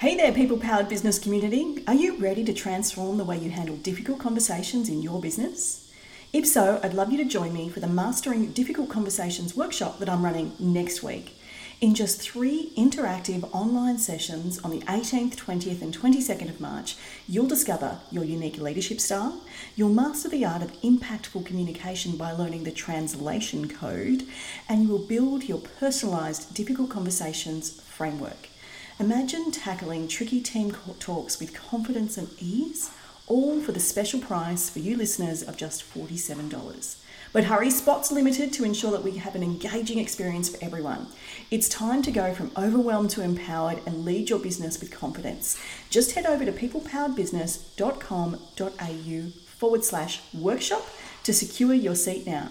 Hey there, people powered business community. Are you ready to transform the way you handle difficult conversations in your business? If so, I'd love you to join me for the Mastering Difficult Conversations workshop that I'm running next week. In just three interactive online sessions on the 18th, 20th, and 22nd of March, you'll discover your unique leadership style, you'll master the art of impactful communication by learning the translation code, and you will build your personalised difficult conversations framework. Imagine tackling tricky team talks with confidence and ease, all for the special price for you listeners of just $47. But hurry, spots limited to ensure that we have an engaging experience for everyone. It's time to go from overwhelmed to empowered and lead your business with confidence. Just head over to peoplepoweredbusiness.com.au forward slash workshop to secure your seat now.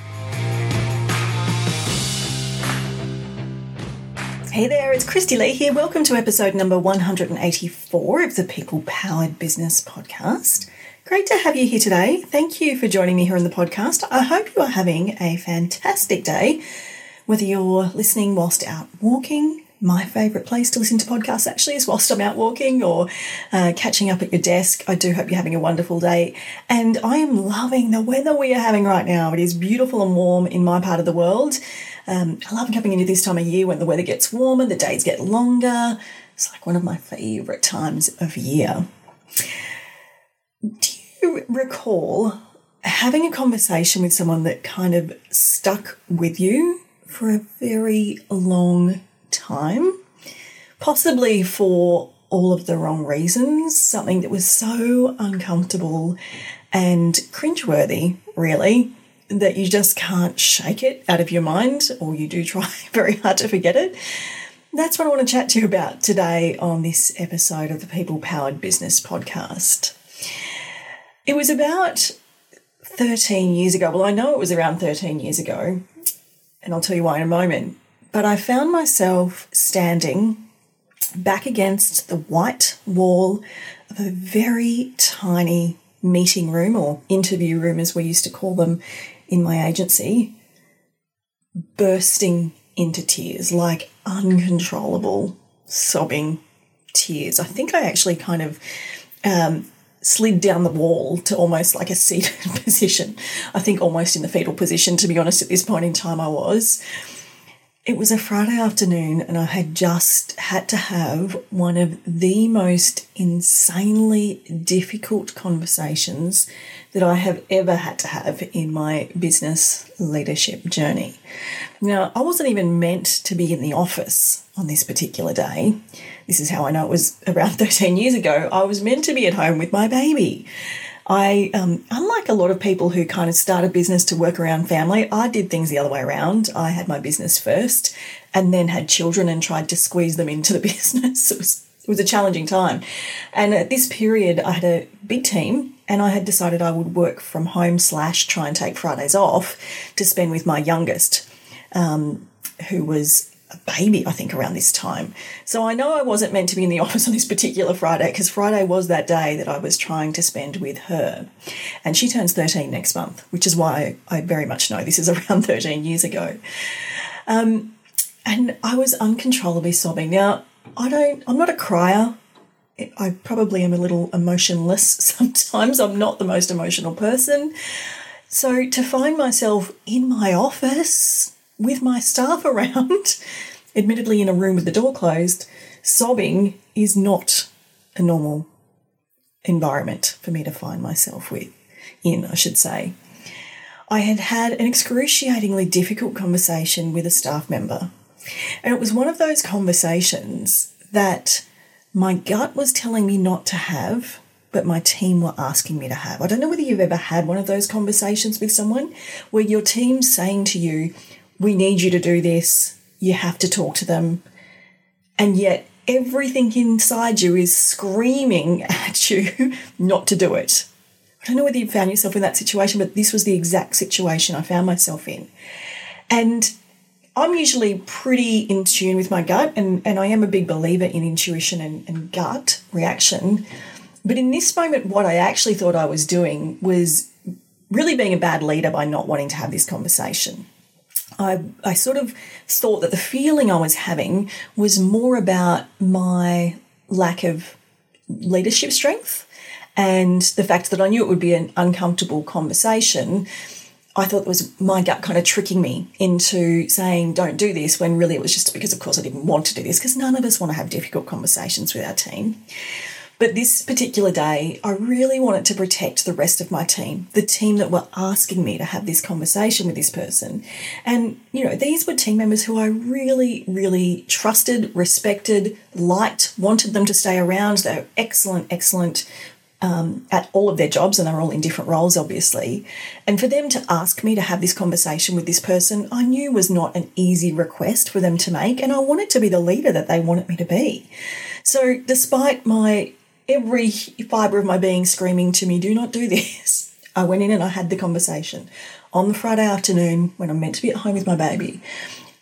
Hey there, it's Kristy-Lee here. Welcome to episode number 184 of the People Powered Business Podcast. Great to have you here today. Thank you for joining me here on the podcast. I hope you are having a fantastic day, whether you're listening whilst out walking. My favourite place to listen to podcasts actually is whilst I'm out walking or uh, catching up at your desk. I do hope you're having a wonderful day. And I am loving the weather we are having right now. It is beautiful and warm in my part of the world. Um, I love coming into this time of year when the weather gets warmer, the days get longer. It's like one of my favourite times of year. Do you recall having a conversation with someone that kind of stuck with you for a very long time? Possibly for all of the wrong reasons, something that was so uncomfortable and cringeworthy, really, that you just can't shake it out of your mind, or you do try very hard to forget it. That's what I want to chat to you about today on this episode of the People Powered Business Podcast. It was about 13 years ago. Well, I know it was around 13 years ago, and I'll tell you why in a moment. But I found myself standing back against the white wall of a very tiny meeting room or interview room, as we used to call them in my agency bursting into tears, like uncontrollable sobbing tears. I think I actually kind of um, slid down the wall to almost like a seated position. I think almost in the fetal position, to be honest, at this point in time, I was. It was a Friday afternoon, and I had just had to have one of the most insanely difficult conversations that I have ever had to have in my business leadership journey. Now, I wasn't even meant to be in the office on this particular day. This is how I know it was around 13 years ago. I was meant to be at home with my baby. I, um, unlike a lot of people who kind of start a business to work around family, I did things the other way around. I had my business first and then had children and tried to squeeze them into the business. It was, it was a challenging time. And at this period, I had a big team and I had decided I would work from home slash try and take Fridays off to spend with my youngest, um, who was a baby, I think, around this time. So I know I wasn't meant to be in the office on this particular Friday because Friday was that day that I was trying to spend with her. And she turns 13 next month, which is why I very much know this is around 13 years ago. Um, and I was uncontrollably sobbing. Now, I don't, I'm not a crier. I probably am a little emotionless sometimes. I'm not the most emotional person. So to find myself in my office with my staff around, admittedly in a room with the door closed, sobbing is not a normal environment for me to find myself with in, I should say. I had had an excruciatingly difficult conversation with a staff member. And it was one of those conversations that my gut was telling me not to have, but my team were asking me to have. I don't know whether you've ever had one of those conversations with someone where your team's saying to you, We need you to do this, you have to talk to them. And yet everything inside you is screaming at you not to do it. I don't know whether you found yourself in that situation, but this was the exact situation I found myself in. And I'm usually pretty in tune with my gut, and, and I am a big believer in intuition and, and gut reaction. But in this moment, what I actually thought I was doing was really being a bad leader by not wanting to have this conversation. I, I sort of thought that the feeling I was having was more about my lack of leadership strength and the fact that I knew it would be an uncomfortable conversation. I thought it was my gut kind of tricking me into saying, don't do this, when really it was just because, of course, I didn't want to do this because none of us want to have difficult conversations with our team. But this particular day, I really wanted to protect the rest of my team, the team that were asking me to have this conversation with this person. And, you know, these were team members who I really, really trusted, respected, liked, wanted them to stay around. They're excellent, excellent um, at all of their jobs, and they're all in different roles, obviously. And for them to ask me to have this conversation with this person, I knew was not an easy request for them to make, and I wanted to be the leader that they wanted me to be. So, despite my every fibre of my being screaming to me, do not do this. I went in and I had the conversation on the Friday afternoon when I'm meant to be at home with my baby.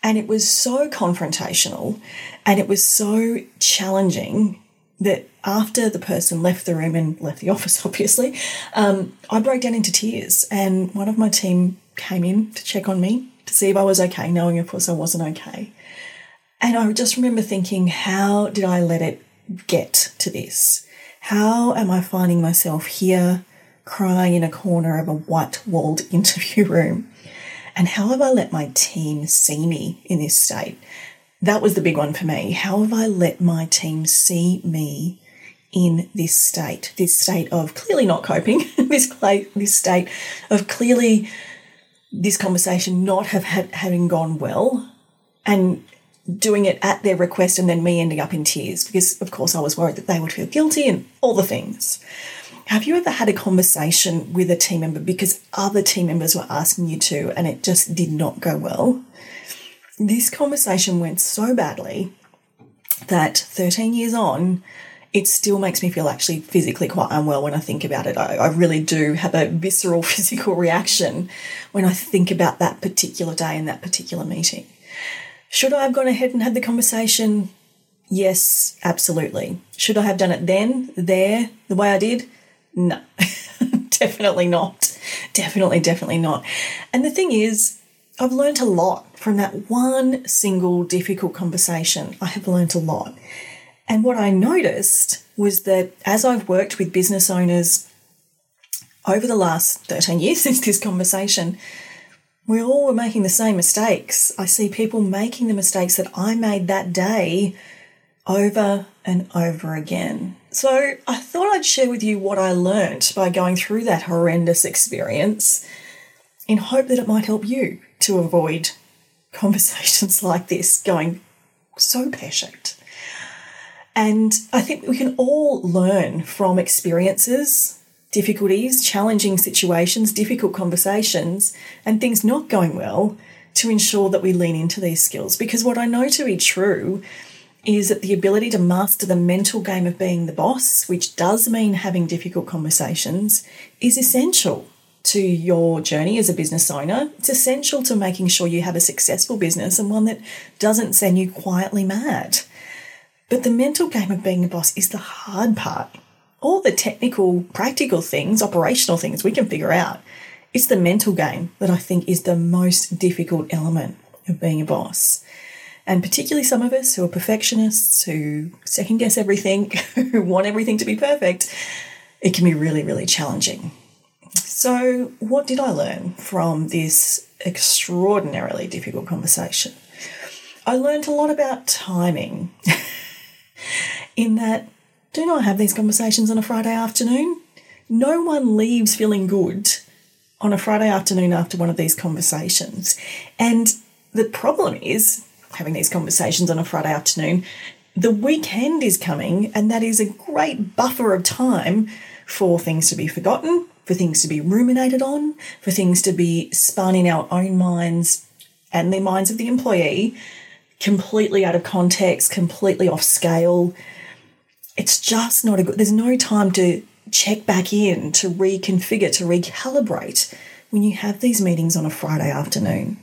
And it was so confrontational and it was so challenging that after the person left the room and left the office, obviously, um, I broke down into tears. And one of my team came in to check on me to see if I was okay, knowing, of course, I wasn't okay. And I just remember thinking, how did I let it get to this? How am I finding myself here crying in a corner of a white walled interview room? And how have I let my team see me in this state? That was the big one for me. How have I let my team see me in this state? This state of clearly not coping, this, this state of clearly this conversation not have had, having gone well, and doing it at their request and then me ending up in tears because, of course, I was worried that they would feel guilty and all the things. Have you ever had a conversation with a team member because other team members were asking you to and it just did not go well? This conversation went so badly that 13 years on, it still makes me feel actually physically quite unwell when I think about it. I, I, really do have a visceral physical reaction when I think about that particular day and that particular meeting. Should I have gone ahead and had the conversation? Yes, absolutely. Should I have done it then, there, the way I did? No, definitely not. Definitely, definitely not. And the thing is, I've learned a lot from that one single difficult conversation. I have learned a lot. And what I noticed was that as I've worked with business owners over the last 13 years since this conversation, we all were making the same mistakes. I see people making the mistakes that I made that day over and over again. So I thought I'd share with you what I learnt by going through that horrendous experience in hope that it might help you to avoid conversations like this going so pear shaped. And I think we can all learn from experiences difficulties, challenging situations, difficult conversations, and things not going well to ensure that we lean into these skills. Because what I know to be true is that the ability to master the mental game of being the boss, which does mean having difficult conversations, is essential to your journey as a business owner. It's essential to making sure you have a successful business and one that doesn't send you quietly mad. But the mental game of being a boss is the hard part all the technical, practical things, operational things we can figure out. It's the mental game that I think is the most difficult element of being a boss. And particularly some of us who are perfectionists, who second guess everything, who want everything to be perfect, it can be really, really challenging. So, what did I learn from this extraordinarily difficult conversation? I learned a lot about timing, in that do not have these conversations on a Friday afternoon. No one leaves feeling good on a Friday afternoon after one of these conversations. And the problem is having these conversations on a Friday afternoon, the weekend is coming, and that is a great buffer of time for things to be forgotten, for things to be ruminated on, for things to be spun in our own minds and the minds of the employee, completely out of context, completely off scale. It's just not a good, there's no time to check back in, to reconfigure, to recalibrate when you have these meetings on a Friday afternoon.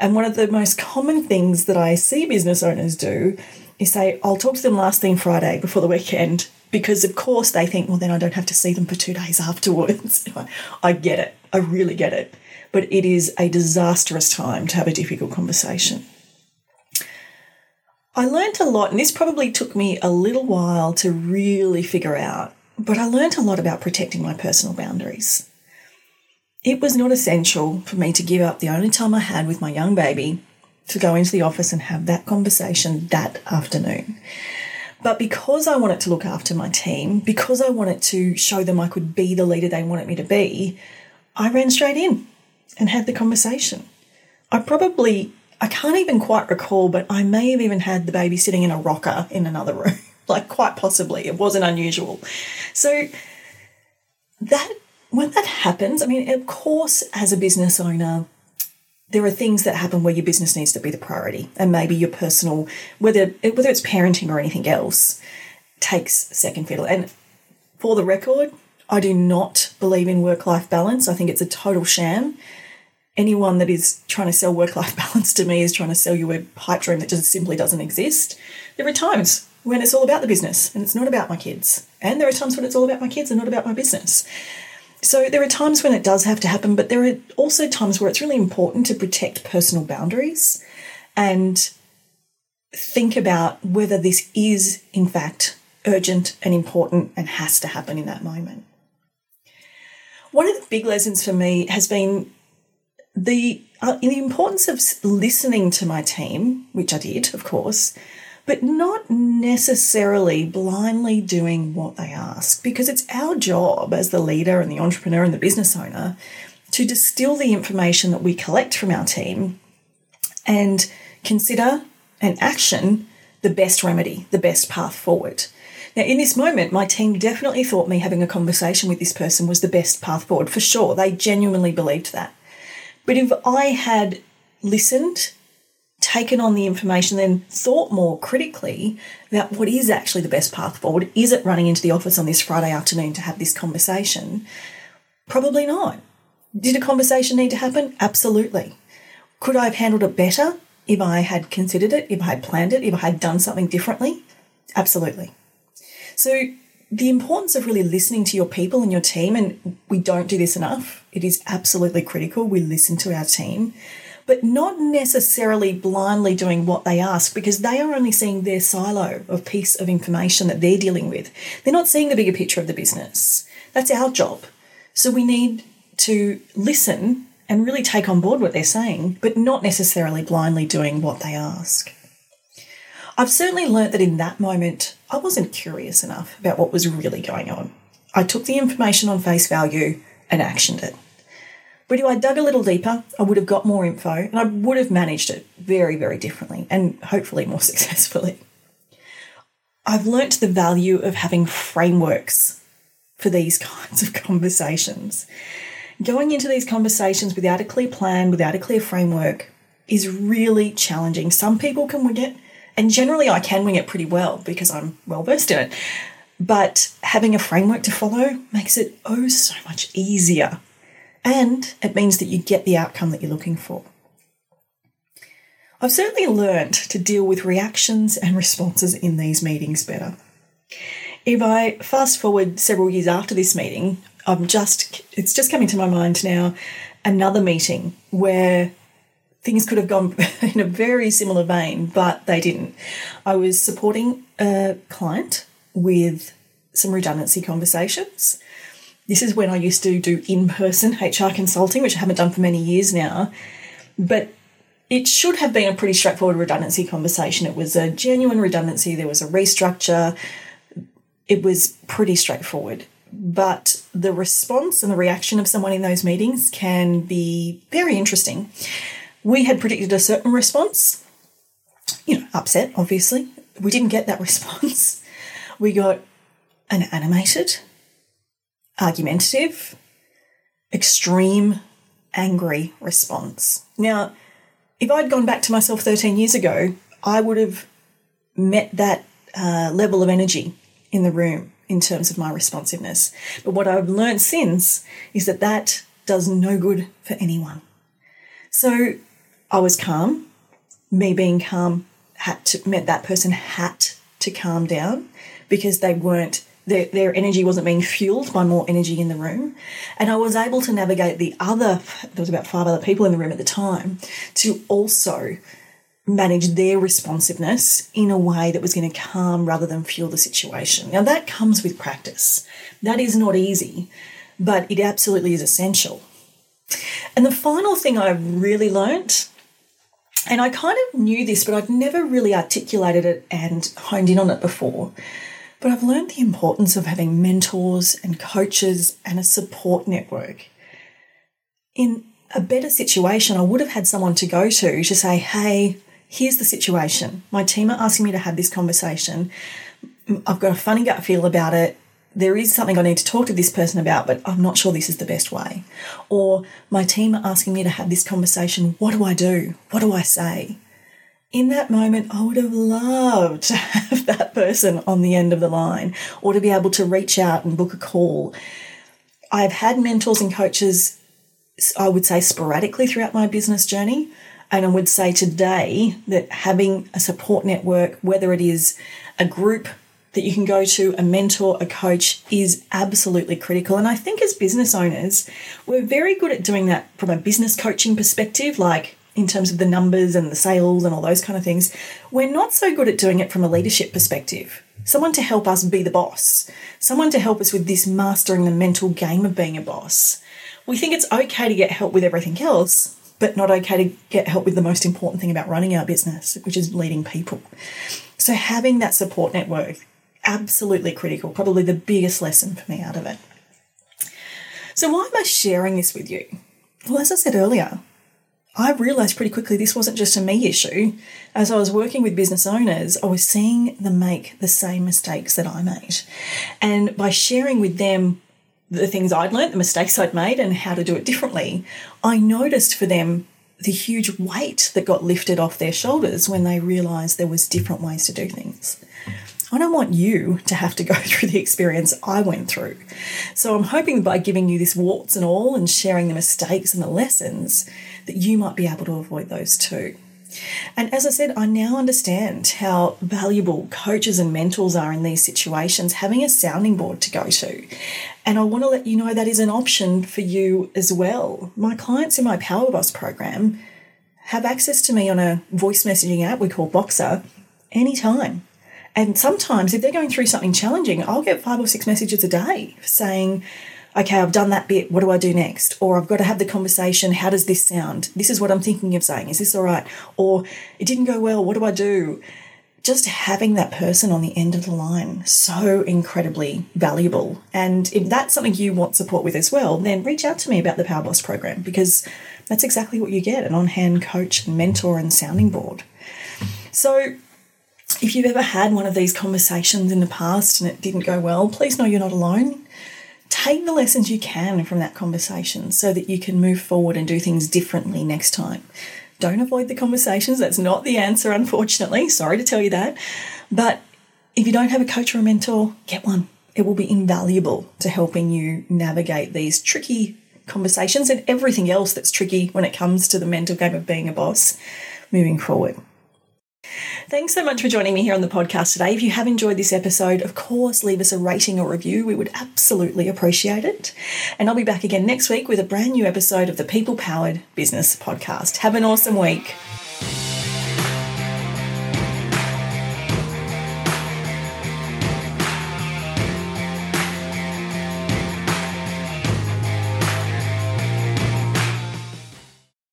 And one of the most common things that I see business owners do is say, I'll talk to them last thing Friday before the weekend because, of course, they think, well, then I don't have to see them for two days afterwards. I get it. I really get it. But it is a disastrous time to have a difficult conversation. I learnt a lot, and this probably took me a little while to really figure out, but I learnt a lot about protecting my personal boundaries. It was not essential for me to give up the only time I had with my young baby to go into the office and have that conversation that afternoon. But because I wanted to look after my team, because I wanted to show them I could be the leader they wanted me to be, I ran straight in and had the conversation. I probably, I can't even quite recall, but I may have even had the baby sitting in a rocker in another room, like quite possibly. It wasn't unusual. So that when that happens, I mean, of course, as a business owner, there are things that happen where your business needs to be the priority, and maybe your personal, whether whether it's parenting or anything else, takes second fiddle. And for the record, I do not believe in work life balance. I think it's a total sham. Anyone that is trying to sell work life balance to me is trying to sell you a pipe dream that just simply doesn't exist. There are times when it's all about the business and it's not about my kids, and there are times when it's all about my kids and not about my business. So there are times when it does have to happen, but there are also times where it's really important to protect personal boundaries and think about whether this is, in fact, urgent and important and has to happen in that moment. One of the big lessons for me has been the, uh, the importance of listening to my team, which I did, of course, but not necessarily blindly doing what they ask because it's our job as the leader and the entrepreneur and the business owner to distill the information that we collect from our team and consider and action the best remedy, the best path forward. Now, in this moment, my team definitely thought me having a conversation with this person was the best path forward, for sure. They genuinely believed that. But if I had listened taken on the information, then thought more critically about what is actually the best path forward. Is it running into the office on this Friday afternoon to have this conversation? Probably not. Did a conversation need to happen? Absolutely. Could I have handled it better if I had considered it, if I had planned it, if I had done something differently? Absolutely. So, the importance of really listening to your people and your team, and we don't do this enough, it is absolutely critical. We listen to our team but not necessarily blindly doing what they ask because they are only seeing their silo of piece of information that they're dealing with. They're not seeing the bigger picture of the business. That's our job. So we need to listen and really take on board what they're saying, but not necessarily blindly doing what they ask. I've certainly learnt that in that moment, I wasn't curious enough about what was really going on. I took the information on face value and actioned it. But if I dug a little deeper, I would have got more info and I would have managed it very, very differently and hopefully more successfully. I've learnt the value of having frameworks for these kinds of conversations. Going into these conversations without a clear plan, without a clear framework, is really challenging. Some people can it, and generally I can wing it pretty well because I'm well versed in it. But having a framework to follow makes it oh so much easier and it means that you get the outcome that you're looking for. I've certainly learned to deal with reactions and responses in these meetings better. If I fast forward several years after this meeting, I'm just it's just coming to my mind now another meeting where things could have gone in a very similar vein, but they didn't. I was supporting a client with some redundancy conversations this is when I used to do in person HR consulting, which I haven't done for many years now. But it should have been a pretty straightforward redundancy conversation. It was a genuine redundancy, there was a restructure, it was pretty straightforward. But the response and the reaction of someone in those meetings can be very interesting. We had predicted a certain response, you know, upset, obviously, we didn't get that response. We got an animated, argumentative, extreme, angry response. Now, if I'd gone back to myself 13 years ago, I would have met that uh, level of energy in the room in terms of my responsiveness. But what I've learned since is that that does no good for anyone. So I was calm. Me being calm had to meant that person had to calm down because they weren't their, their energy wasn't being fueled by more energy in the room. And I was able to navigate the other, there was about five other people in the room at the time, to also manage their responsiveness in a way that was going to calm rather than fuel the situation. Now, that comes with practice. That is not easy, but it absolutely is essential. And the final thing I really learnt, and I kind of knew this, but I'd never really articulated it and honed in on it before. But I've learned the importance of having mentors and coaches and a support network. In a better situation, I would have had someone to go to to say, hey, here's the situation. My team are asking me to have this conversation. I've got a funny gut feel about it. There is something I need to talk to this person about, but I'm not sure this is the best way. Or my team are asking me to have this conversation. What do I do? What do I say? In that moment, I would have loved to have that person on the end of the line or to be able to reach out and book a call. I've had mentors and coaches, I would say sporadically throughout my business journey, and I would say today that having a support network, whether it is a group that you can go to, a mentor, a coach, is absolutely critical. And I think as business owners, we're very good at doing that from a business coaching perspective, like in terms of the numbers and the sales and all those kind of things. We're not so good at doing it from a leadership perspective. Someone to help us be the boss, someone to help us with this mastering the mental game of being a boss. We think it's okay to get help with everything else, but not okay to get help with the most important thing about running our business, which is leading people. So having that support network, absolutely critical, probably the biggest lesson for me out of it. So why am I sharing this with you? Well, as I said earlier, I realized pretty quickly this wasn't just a me issue. As I was working with business owners, I was seeing them make the same mistakes that I made. And by sharing with them the things I'd learned, the mistakes I'd made, and how to do it differently, I noticed for them the huge weight that got lifted off their shoulders when they realized there was different ways to do things. I don't want you to have to go through the experience I went through. So I'm hoping by giving you this warts and all and sharing the mistakes and the lessons that you might be able to avoid those too. And as I said, I now understand how valuable coaches and mentors are in these situations, having a sounding board to go to. And I want to let you know that is an option for you as well. My clients in my Power Boss program have access to me on a voice messaging app we call Voxer anytime. And sometimes, if they're going through something challenging, I'll get five or six messages a day saying, okay, I've done that bit. What do I do next? Or I've got to have the conversation. How does this sound? This is what I'm thinking of saying. Is this all right? Or it didn't go well. What do I do? Just having that person on the end of the line, so incredibly valuable. And if that's something you want support with as well, then reach out to me about the Power Boss program because that's exactly what you get an on hand coach and mentor and sounding board. So, if you've ever had one of these conversations in the past and it didn't go well, please know you're not alone take the lessons you can from that conversation so that you can move forward and do things differently next time. Don't avoid the conversations. That's not the answer, unfortunately. Sorry to tell you that. But if you don't have a coach or a mentor, get one. It will be invaluable to helping you navigate these tricky conversations and everything else that's tricky when it comes to the mental game of being a boss moving forward. Thanks so much for joining me here on the podcast today. If you have enjoyed this episode, of course, leave us a rating or review. We would absolutely appreciate it. And I'll be back again next week with a brand new episode of the People Powered Business Podcast. Have an awesome week.